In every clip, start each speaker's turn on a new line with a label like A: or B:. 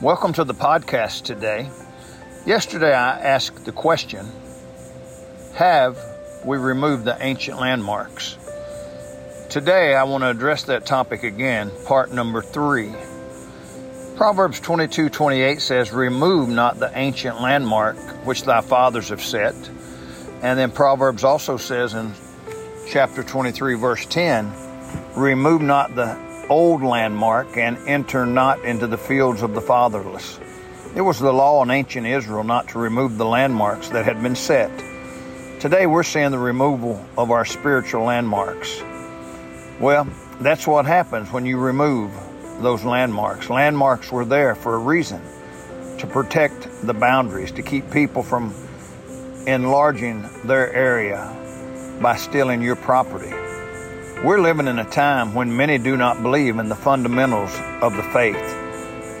A: Welcome to the podcast today. Yesterday I asked the question Have we removed the ancient landmarks? Today I want to address that topic again, part number three. Proverbs 22 28 says, Remove not the ancient landmark which thy fathers have set. And then Proverbs also says in chapter 23, verse 10, Remove not the old landmark and enter not into the fields of the fatherless. It was the law in ancient Israel not to remove the landmarks that had been set. Today we're seeing the removal of our spiritual landmarks. Well, that's what happens when you remove those landmarks. Landmarks were there for a reason to protect the boundaries, to keep people from enlarging their area by stealing your property. We're living in a time when many do not believe in the fundamentals of the faith.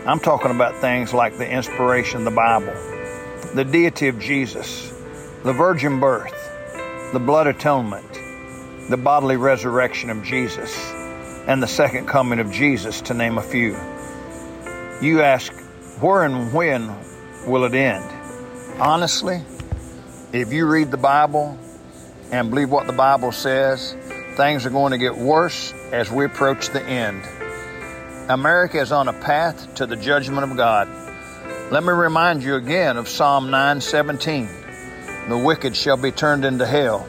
A: I'm talking about things like the inspiration of the Bible, the deity of Jesus, the virgin birth, the blood atonement, the bodily resurrection of Jesus, and the second coming of Jesus, to name a few. You ask, where and when will it end? Honestly, if you read the Bible and believe what the Bible says, things are going to get worse as we approach the end. America is on a path to the judgment of God. Let me remind you again of Psalm 9:17. The wicked shall be turned into hell,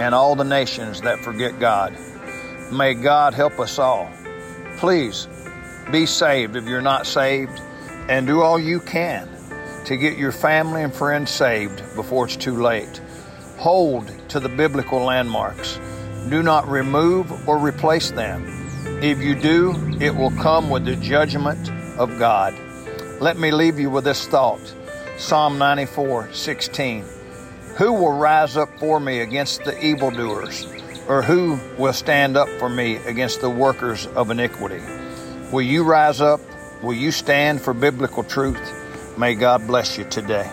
A: and all the nations that forget God. May God help us all. Please be saved if you're not saved, and do all you can to get your family and friends saved before it's too late. Hold to the biblical landmarks. Do not remove or replace them. If you do, it will come with the judgment of God. Let me leave you with this thought Psalm 94 16. Who will rise up for me against the evildoers? Or who will stand up for me against the workers of iniquity? Will you rise up? Will you stand for biblical truth? May God bless you today.